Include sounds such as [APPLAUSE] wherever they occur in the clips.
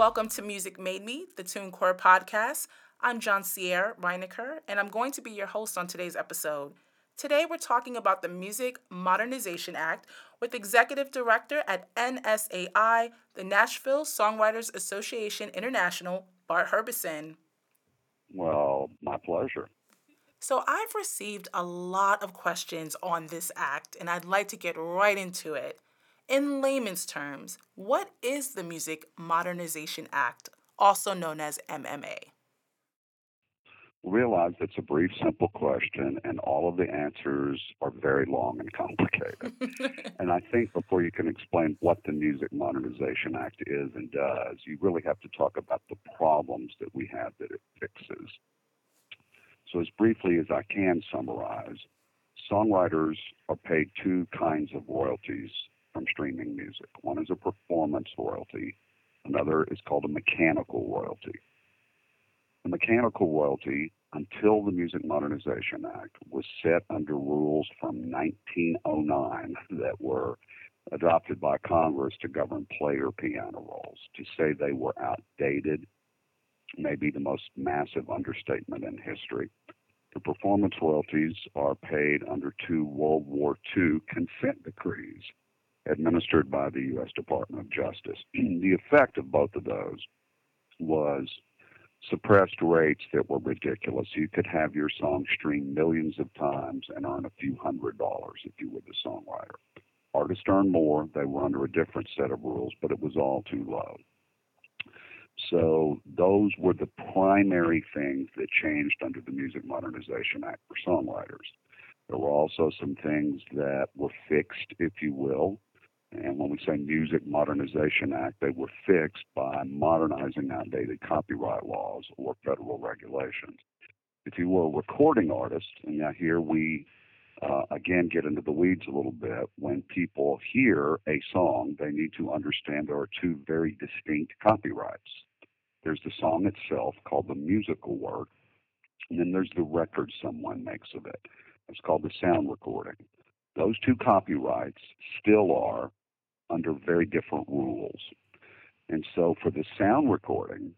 Welcome to Music Made Me, the TuneCore podcast. I'm John Sierra Reinecker, and I'm going to be your host on today's episode. Today, we're talking about the Music Modernization Act with Executive Director at NSAI, the Nashville Songwriters Association International, Bart Herbison. Well, my pleasure. So, I've received a lot of questions on this act, and I'd like to get right into it. In layman's terms, what is the Music Modernization Act, also known as MMA? Realize it's a brief, simple question, and all of the answers are very long and complicated. [LAUGHS] and I think before you can explain what the Music Modernization Act is and does, you really have to talk about the problems that we have that it fixes. So, as briefly as I can summarize, songwriters are paid two kinds of royalties from streaming music. One is a performance royalty, another is called a mechanical royalty. The mechanical royalty, until the Music Modernization Act, was set under rules from 1909 that were adopted by Congress to govern player piano rolls. To say they were outdated may be the most massive understatement in history. The performance royalties are paid under two World War II consent decrees administered by the U.S. Department of Justice. [CLEARS THROAT] the effect of both of those was suppressed rates that were ridiculous. You could have your song streamed millions of times and earn a few hundred dollars if you were the songwriter. Artists earned more, they were under a different set of rules, but it was all too low. So those were the primary things that changed under the Music Modernization Act for songwriters. There were also some things that were fixed, if you will, and when we say Music Modernization Act, they were fixed by modernizing outdated copyright laws or federal regulations. If you were a recording artist, and now here we uh, again get into the weeds a little bit. When people hear a song, they need to understand there are two very distinct copyrights. There's the song itself, called the musical work, and then there's the record someone makes of it. It's called the sound recording. Those two copyrights still are under very different rules. And so for the sound recording,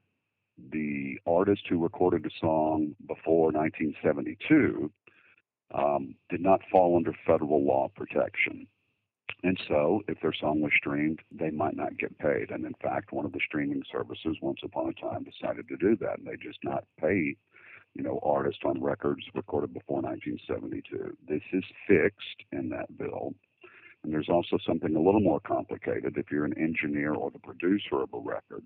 the artist who recorded the song before 1972 um, did not fall under federal law protection. And so, if their song was streamed, they might not get paid. And in fact, one of the streaming services once upon a time decided to do that, and they just not pay, you know, artists on records recorded before 1972. This is fixed in that bill. And there's also something a little more complicated. If you're an engineer or the producer of a record,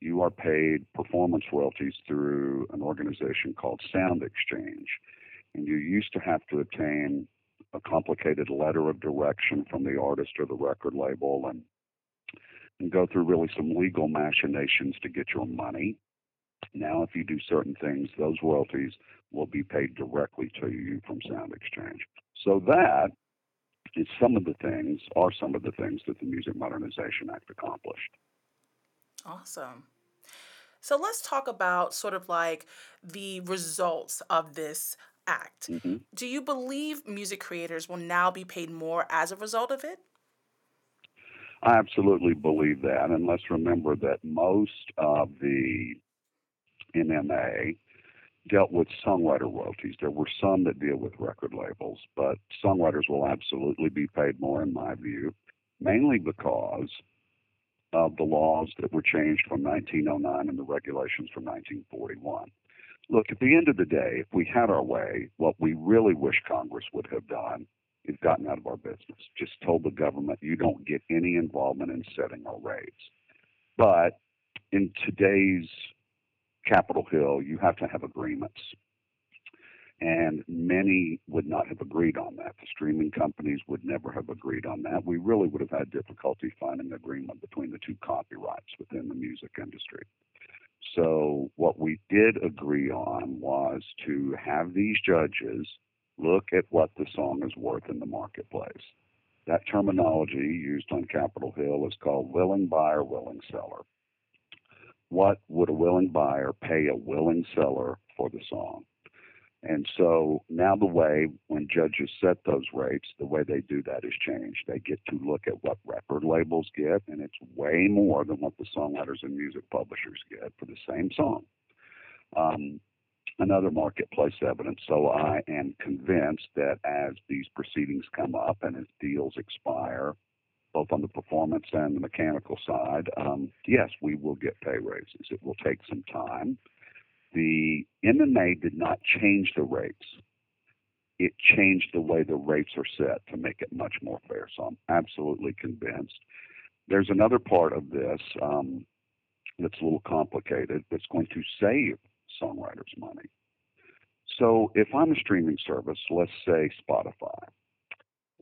you are paid performance royalties through an organization called Sound Exchange. And you used to have to obtain a complicated letter of direction from the artist or the record label and and go through really some legal machinations to get your money. Now, if you do certain things, those royalties will be paid directly to you from Sound Exchange. So that is some of the things, are some of the things that the Music Modernization Act accomplished. Awesome. So let's talk about sort of like the results of this act. hmm Do you believe music creators will now be paid more as a result of it? I absolutely believe that, and let's remember that most of the MMA dealt with songwriter royalties. There were some that deal with record labels, but songwriters will absolutely be paid more, in my view, mainly because of the laws that were changed from 1909 and the regulations from 1941. Look, at the end of the day, if we had our way, what we really wish Congress would have done is gotten out of our business, just told the government you don't get any involvement in setting our rates. But in today's Capitol Hill, you have to have agreements. And many would not have agreed on that. The streaming companies would never have agreed on that. We really would have had difficulty finding agreement between the two copyrights within the music industry. So, what we did agree on was to have these judges look at what the song is worth in the marketplace. That terminology used on Capitol Hill is called willing buyer, willing seller. What would a willing buyer pay a willing seller for the song? And so now the way when judges set those rates, the way they do that is changed. They get to look at what record labels get, and it's way more than what the songwriters and music publishers get for the same song. Um, another marketplace evidence. So I am convinced that as these proceedings come up and as deals expire, both on the performance and the mechanical side, um, yes, we will get pay raises. It will take some time. The MMA did not change the rates. It changed the way the rates are set to make it much more fair. So I'm absolutely convinced. There's another part of this um, that's a little complicated that's going to save songwriters money. So if I'm a streaming service, let's say Spotify,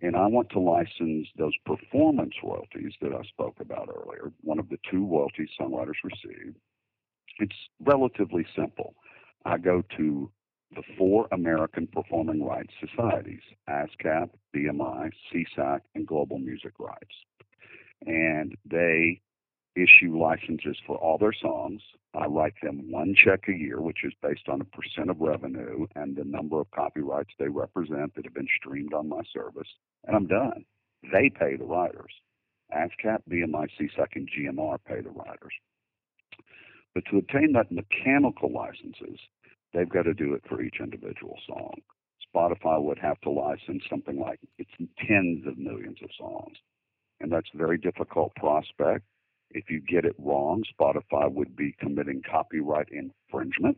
and I want to license those performance royalties that I spoke about earlier, one of the two royalties songwriters receive, it's relatively simple. I go to the four American Performing Rights Societies ASCAP, BMI, SESAC, and Global Music Rights. And they issue licenses for all their songs. I write them one check a year, which is based on a percent of revenue and the number of copyrights they represent that have been streamed on my service, and I'm done. They pay the writers. ASCAP, BMI, SESAC, and GMR pay the writers. But to obtain that mechanical licenses, they've got to do it for each individual song. Spotify would have to license something like it's tens of millions of songs. And that's a very difficult prospect. If you get it wrong, Spotify would be committing copyright infringement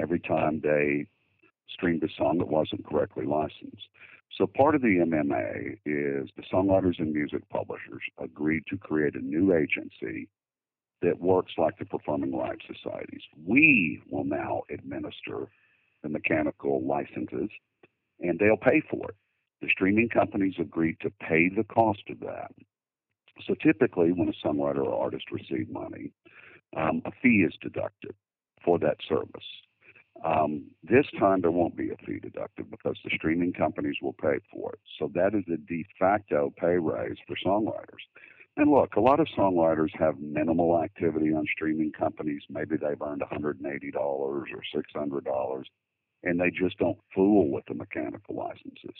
every time they streamed a song that wasn't correctly licensed. So part of the MMA is the songwriters and music publishers agreed to create a new agency that works like the performing rights societies. We will now administer the mechanical licenses and they'll pay for it. The streaming companies agreed to pay the cost of that. So typically, when a songwriter or artist receives money, um, a fee is deducted for that service. Um, this time, there won't be a fee deducted because the streaming companies will pay for it. So that is a de facto pay raise for songwriters. And look, a lot of songwriters have minimal activity on streaming companies. Maybe they've earned $180 or $600, and they just don't fool with the mechanical licenses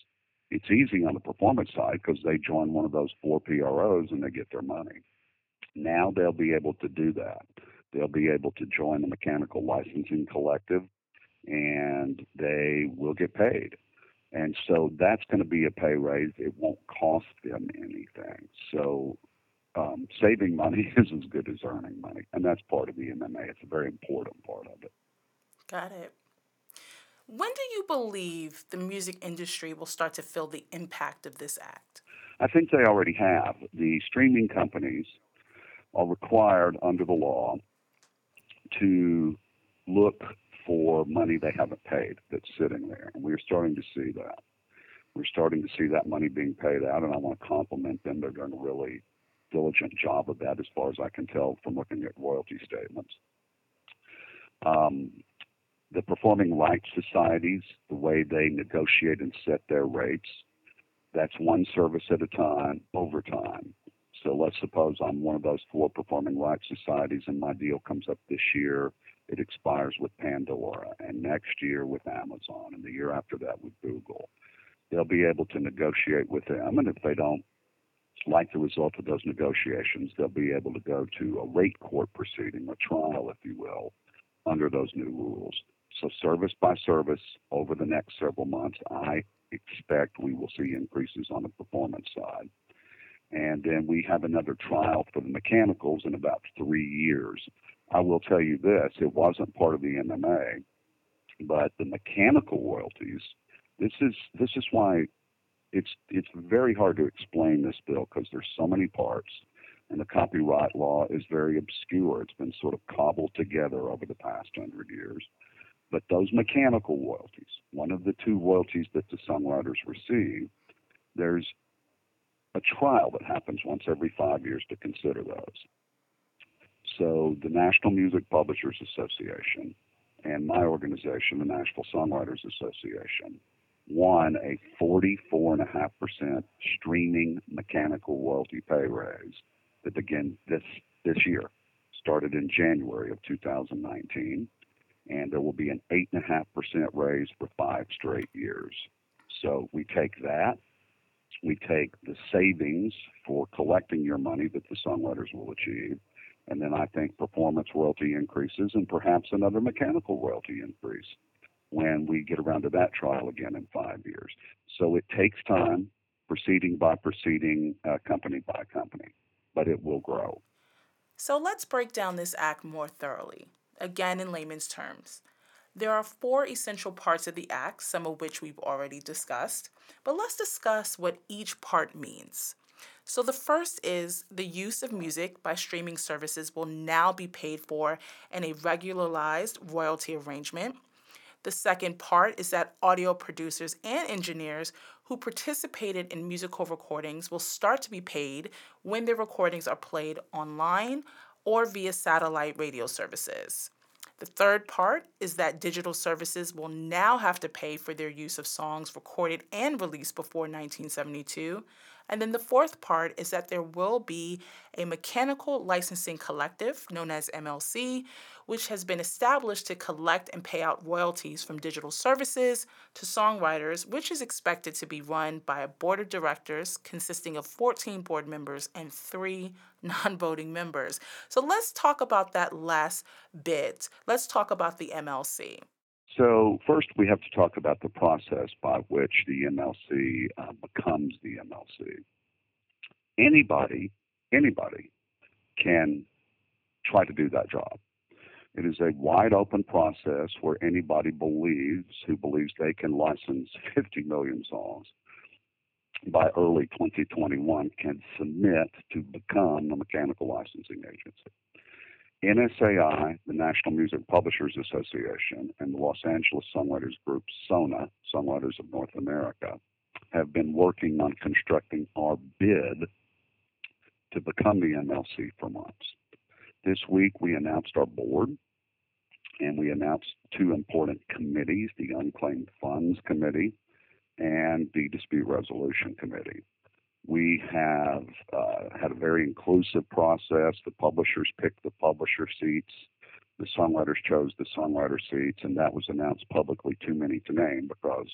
it's easy on the performance side because they join one of those four PROs and they get their money. Now they'll be able to do that. They'll be able to join the mechanical licensing collective and they will get paid. And so that's going to be a pay raise. It won't cost them anything. So um, saving money [LAUGHS] is as good as earning money. And that's part of the MMA. It's a very important part of it. Got it. When do you believe the music industry will start to feel the impact of this act? I think they already have. The streaming companies are required under the law to look for money they haven't paid that's sitting there. And we're starting to see that. We're starting to see that money being paid out, and I want to compliment them. They're doing a really diligent job of that, as far as I can tell from looking at royalty statements. Um, the performing rights societies, the way they negotiate and set their rates, that's one service at a time over time. So let's suppose I'm one of those four performing rights societies and my deal comes up this year. It expires with Pandora and next year with Amazon and the year after that with Google. They'll be able to negotiate with them. And if they don't like the result of those negotiations, they'll be able to go to a rate court proceeding, a trial, if you will, under those new rules. So service by service over the next several months, I expect we will see increases on the performance side. And then we have another trial for the mechanicals in about three years. I will tell you this, it wasn't part of the MMA, but the mechanical royalties, this is this is why it's it's very hard to explain this bill because there's so many parts and the copyright law is very obscure. It's been sort of cobbled together over the past hundred years. But those mechanical royalties, one of the two royalties that the songwriters receive, there's a trial that happens once every five years to consider those. So the National Music Publishers Association and my organization, the Nashville Songwriters Association, won a 44.5% streaming mechanical royalty pay raise that began this, this year, started in January of 2019 and there will be an 8.5% raise for five straight years. So we take that, we take the savings for collecting your money that the songwriters will achieve, and then I think performance royalty increases and perhaps another mechanical royalty increase when we get around to that trial again in five years. So it takes time, proceeding by proceeding, uh, company by company, but it will grow. So let's break down this act more thoroughly, again in layman's terms. There are four essential parts of the act, some of which we've already discussed, but let's discuss what each part means. So, the first is the use of music by streaming services will now be paid for in a regularized royalty arrangement. The second part is that audio producers and engineers who participated in musical recordings will start to be paid when their recordings are played online or via satellite radio services. The third part is that digital services will now have to pay for their use of songs recorded and released before 1972. And then the fourth part is that there will be a mechanical licensing collective known as MLC, which has been established to collect and pay out royalties from digital services to songwriters, which is expected to be run by a board of directors consisting of 14 board members and three [LAUGHS] non voting members. So let's talk about that last bit. Let's talk about the MLC. So, first, we have to talk about the process by which the MLC uh, becomes the MLC. Anybody, anybody can try to do that job. It is a wide open process where anybody believes who believes they can license [LAUGHS] 50 million songs by early 2021 can submit to become a mechanical licensing agency. NSAI, the National Music Publishers Association, and the Los Angeles Songwriters Group, SONA, Songwriters of North America, have been working on constructing our bid to become the MLC for months. This week, we announced our board and we announced two important committees the Unclaimed Funds Committee and the Dispute Resolution Committee. We have uh, had a very inclusive process. The publishers picked the publisher seats. The songwriters chose the songwriter seats, and that was announced publicly too many to name because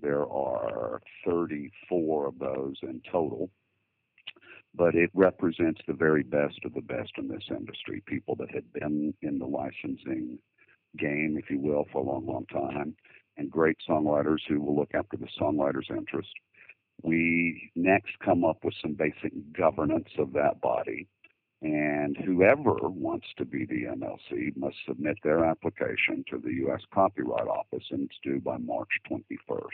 there are 34 of those in total. But it represents the very best of the best in this industry, people that had been in the licensing game, if you will, for a long, long time, and great songwriters who will look after the songwriter's interest. We next come up with some basic governance of that body. And whoever wants to be the MLC must submit their application to the U.S. Copyright Office, and it's due by March 21st.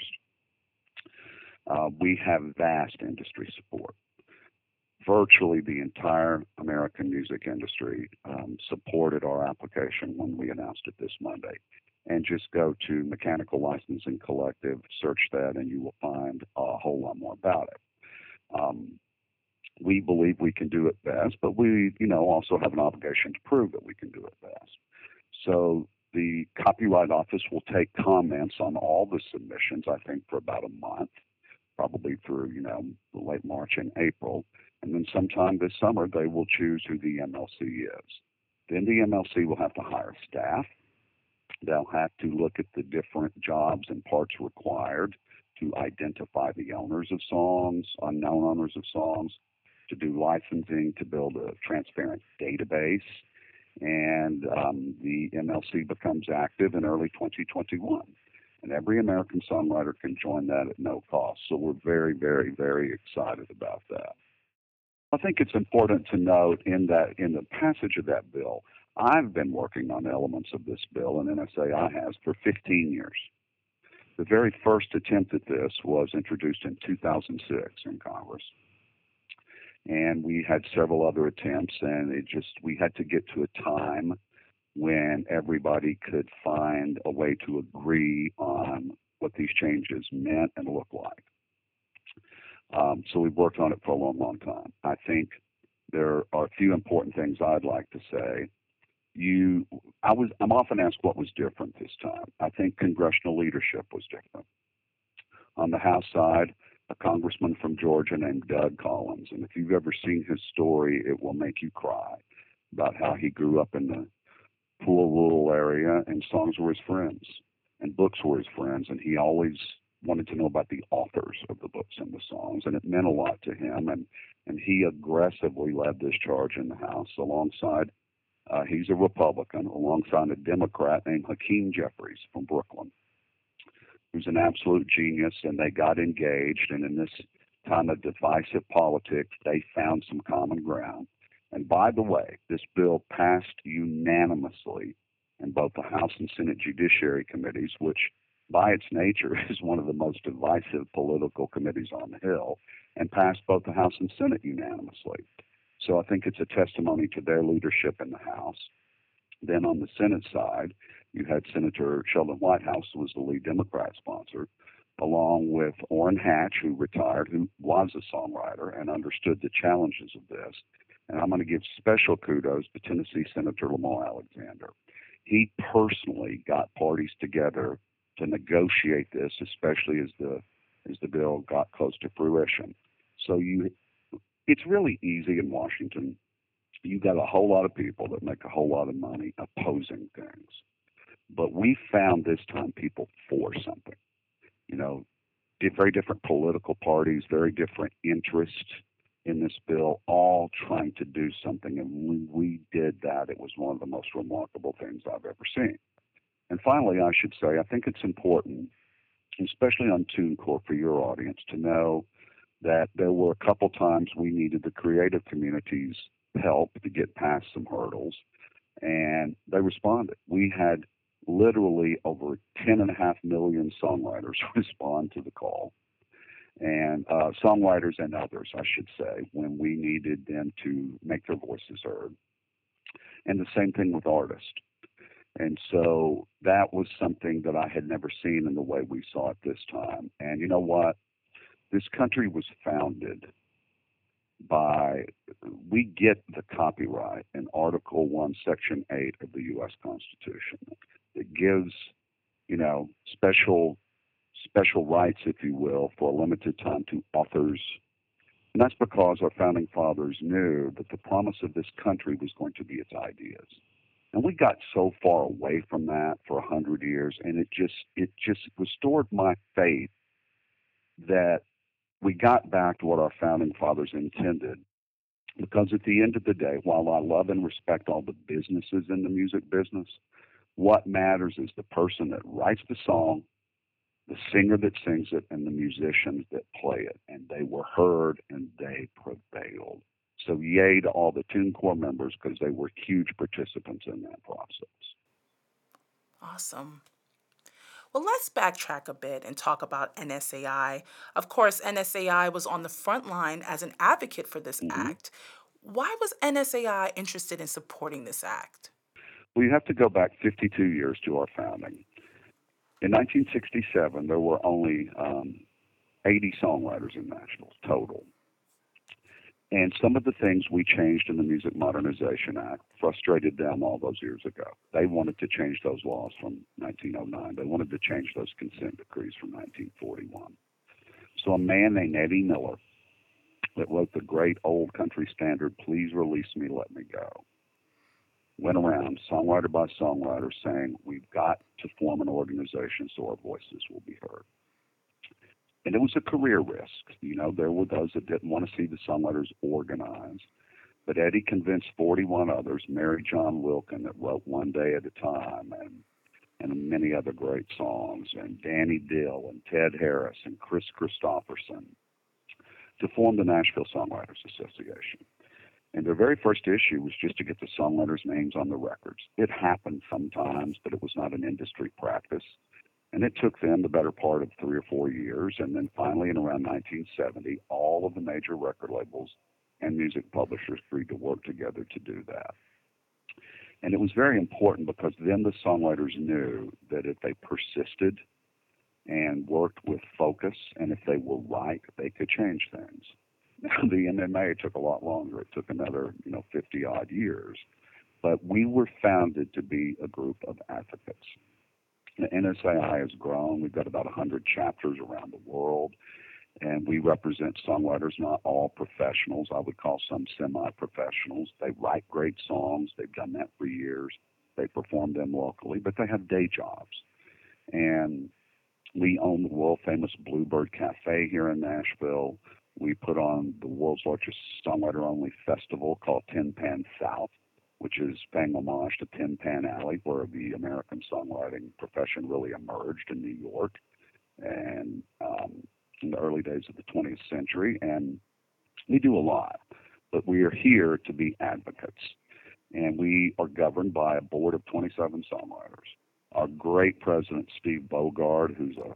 Uh, we have vast industry support virtually the entire American music industry um, supported our application when we announced it this Monday. And just go to Mechanical Licensing Collective, search that, and you will find a whole lot more about it. Um, we believe we can do it best, but we, you know, also have an obligation to prove that we can do it best. So the Copyright Office will take comments on all the submissions, I think, for about a month, probably through, you know, late March and April and then sometime this summer they will choose who the MLC is. Then the MLC will have to hire staff. They'll have to look at the different jobs and parts required to identify the owners of songs, unknown owners of songs, to do licensing, to build a transparent database. And um, the MLC becomes active in early 2021. And every American songwriter can join that at no cost. So we're very, very, very excited about that. I think it's important to note in that in the passage of that bill, I've been working on elements of this bill, and NSAI has for 15 years. The very first attempt at this was introduced in 2006 in Congress, and we had several other attempts, and it just we had to get to a time when everybody could find a way to agree on what these changes meant and looked like. Um, so we've worked on it for a long, long time. I think there are a few important things I'd like to say. You, I was, I'm often asked what was different this time. I think congressional leadership was different. On the House side, a congressman from Georgia named Doug Collins, and if you've ever seen his story, it will make you cry about how he grew up in the poor rural area, and songs were his friends, and books were his friends, and he always wanted to know about the authors of the books and the songs, and it meant a lot to him. And and he aggressively led this charge in the House alongside. Uh, he's a Republican alongside a Democrat named Hakeem Jeffries from Brooklyn, who's an absolute genius. And they got engaged, and in this time of divisive politics, they found some common ground. And by the way, this bill passed unanimously in both the House and Senate Judiciary Committees, which by its nature [LAUGHS] is one of the most divisive political committees on the Hill, and passed both the House and Senate unanimously. So I think it's a testimony to their leadership in the House. Then on the Senate side, you had Senator Sheldon Whitehouse, who was the lead Democrat sponsor, along with Orrin Hatch, who retired, who was a songwriter and understood the challenges of this. And I'm going to give special kudos to Tennessee Senator Lamar Alexander. He personally got parties together to negotiate this, especially as the as the bill got close to fruition. So you, it's really easy in Washington. You got a whole lot of people that make a whole lot of money opposing things, but we found this time people for something. You know, very different political parties, very different interests in this bill, all trying to do something. And when we did that, it was one of the most remarkable things I've ever seen. And finally, I should say, I think it's important, especially on TuneCore for your audience, to know that there were a couple times we needed the creative community's help to get past some hurdles, and they responded. We had literally over 10.5 million songwriters [LAUGHS] respond to the call, and uh, songwriters and others, I should say, when we needed them to make their voices heard. And the same thing with artists. And so that was something that I had never seen in the way we saw it this time. And you know what? This country was founded by, we get the copyright in Article 1, Section 8 of the U.S. Constitution. It gives, you know, special special rights, if you will, for a limited time to authors. And that's because our founding fathers knew that the promise of this country was going to be its ideas. And we got so far away from that for a hundred years, and it just it just restored my faith that we got back to what our founding fathers intended. Because at the end of the day, while I love and respect all the businesses in the music business, what matters is the person that writes the song, the singer that sings it, and the musicians that play it. And they were heard and they prevailed. So yay to all the TuneCore members because they were huge participants in that process. Awesome. Well, let's backtrack a bit and talk about NSAI. Of course, NSAI was on the front line as an advocate for this mm-hmm. act. Why was NSAI interested in supporting this act? Well, you have to go back 52 years to our founding. In 1967, there were only um, 80 songwriters in nationals total. And some of the things we changed in the Music Modernization Act frustrated them all those years ago. They wanted to change those laws from 1909. They wanted to change those consent decrees from 1941. So a man named Eddie Miller that wrote the great old country standard, Please Release Me, Let Me Go, went around songwriter by songwriter saying, We've got to form an organization so our voices will be heard and it was a career risk. You know, there were those that didn't want to see the songwriters organized. But Eddie convinced 41 others, Marijohn Wilkin that wrote One Day at a Time and and many other great songs, and Danny Dill and Ted Harris and Kris Kristofferson to form the Nashville Songwriters Association. And their very first issue was just to get the songwriters' names on the records. It happened sometimes, but it was not an industry practice. And it took them the better part of three or four years. And then finally, in around 1970, all of the major record labels and music publishers agreed to work together to do that. And it was very important because then the songwriters knew that if they persisted and worked with focus and if they were right, they could change things. Now, the MMA took a lot longer. It took another, you know, 50 odd years. But we were founded to be a group of advocates. NSAI has grown. We've got about 100 chapters around the world, and we represent songwriters, not all professionals. I would call some semi professionals. They write great songs, they've done that for years, They perform them locally, but they have day jobs. And we own the world famous Bluebird Cafe here in Nashville. We put on the world's largest songwriter only festival called Tin Pan South, which is paying homage to Tin Pan Alley, where the American songwriting profession really emerged in New York and um, in the early days of the 20th century. And we do a lot, but we are here to be advocates. And we are governed by a board of 27 songwriters. Our great president, Steve Bogard, who's a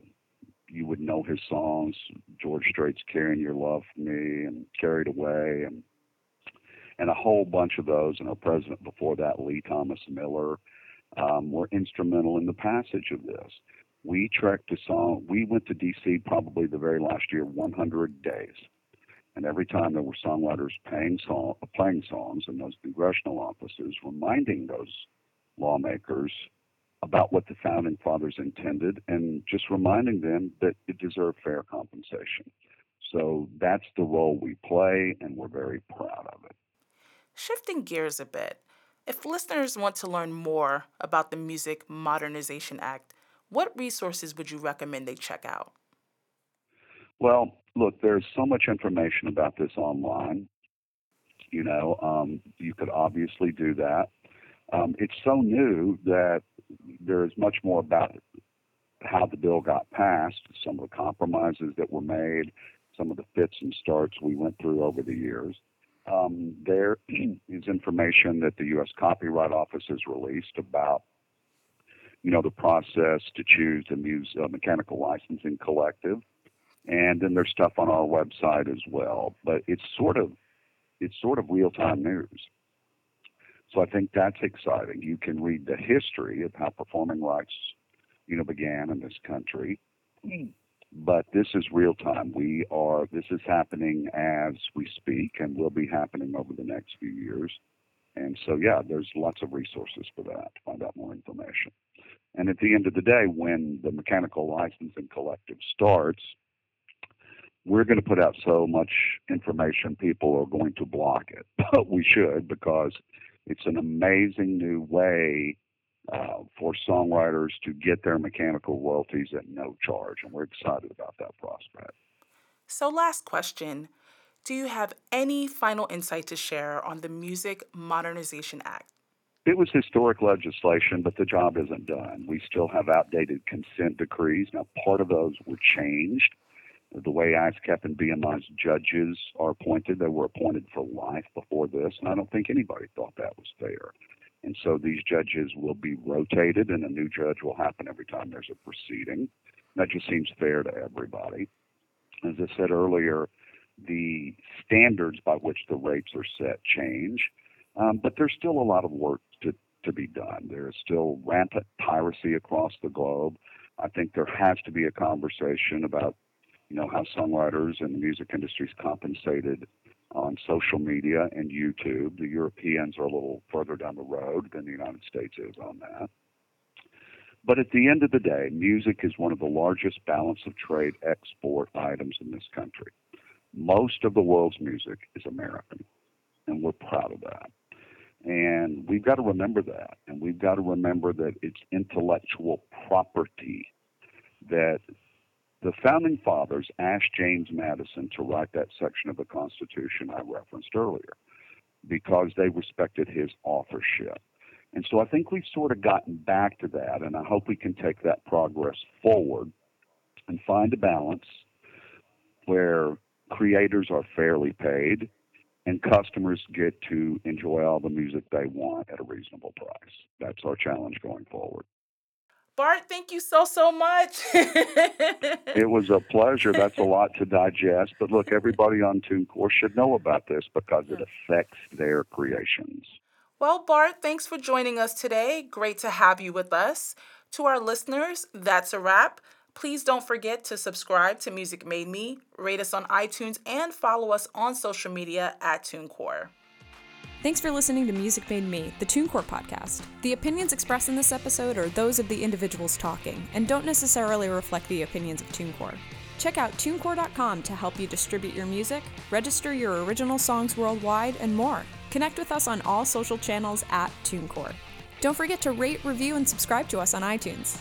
you would know his songs, George Strait's "Carrying Your Love for Me" and "Carried Away," and and a whole bunch of those. And our president before that, Lee Thomas Miller, um, were instrumental in the passage of this. We trekked a song. We went to D.C. probably the very last year, 100 days, and every time there were songwriters song, playing songs in those congressional offices, reminding those lawmakers about what the founding fathers intended and just reminding them that it deserved fair compensation. So that's the role we play, and we're very proud of it. Shifting gears a bit, if listeners want to learn more about the Music Modernization Act, what resources would you recommend they check out? Well, look, there's so much information about this online. You know, um, you could obviously do that. Um, it's so new that there is much more about how the bill got passed, some of the compromises that were made, some of the fits and starts we went through over the years. Um, there is information that the U.S. Copyright Office has released about, you know, the process to choose the mus- uh, mechanical licensing collective, and then there's stuff on our website as well. But it's sort of it's sort of real time news. So I think that's exciting. You can read the history of how performing rights, you know, began in this country. But this is real time. We are this is happening as we speak and will be happening over the next few years. And so yeah, there's lots of resources for that find out more information. And at the end of the day, when the mechanical licensing collective starts, we're going to put out so much information people are going to block it. [LAUGHS] But we should because it's an amazing new way uh, for songwriters to get their mechanical royalties at no charge, and we're excited about that prospect. So, last question Do you have any final insight to share on the Music Modernization Act? It was historic legislation, but the job isn't done. We still have outdated consent decrees. Now, part of those were changed the way ASCAP and BMI's judges are appointed. They were appointed for life before this, and I don't think anybody thought that was fair. And so these judges will be rotated, and a new judge will happen every time there's a proceeding. That just seems fair to everybody. As I said earlier, the standards by which the rates are set change, um, but there's still a lot of work to, to be done. There is still rampant piracy across the globe. I think there has to be a conversation about you know, how songwriters and the music industry is compensated on social media and YouTube. The Europeans are a little further down the road than the United States is on that. But at the end of the day, music is one of the largest balance of trade export items in this country. Most of the world's music is American, and we're proud of that. And we've got to remember that. And we've got to remember that it's intellectual property that the founding fathers asked James Madison to write that section of the Constitution I referenced earlier because they respected his authorship. And so I think we've sort of gotten back to that, and I hope we can take that progress forward and find a balance where creators are fairly paid and customers get to enjoy all the music they want at a reasonable price. That's our challenge going forward. Bart, thank you so, so much. [LAUGHS] it was a pleasure. That's a lot to digest. But look, everybody on TuneCore should know about this because it affects their creations. Well, Bart, thanks for joining us today. Great to have you with us. To our listeners, that's a wrap. Please don't forget to subscribe to Music Made Me, rate us on iTunes, and follow us on social media at TuneCore. Thanks for listening to Music Made Me, the TuneCore podcast. The opinions expressed in this episode are those of the individuals talking and don't necessarily reflect the opinions of TuneCore. Check out tunecore.com to help you distribute your music, register your original songs worldwide, and more. Connect with us on all social channels at TuneCore. Don't forget to rate, review, and subscribe to us on iTunes.